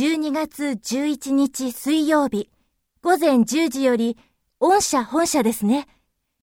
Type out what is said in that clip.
12月11日水曜日午前10時より、御社本社ですね。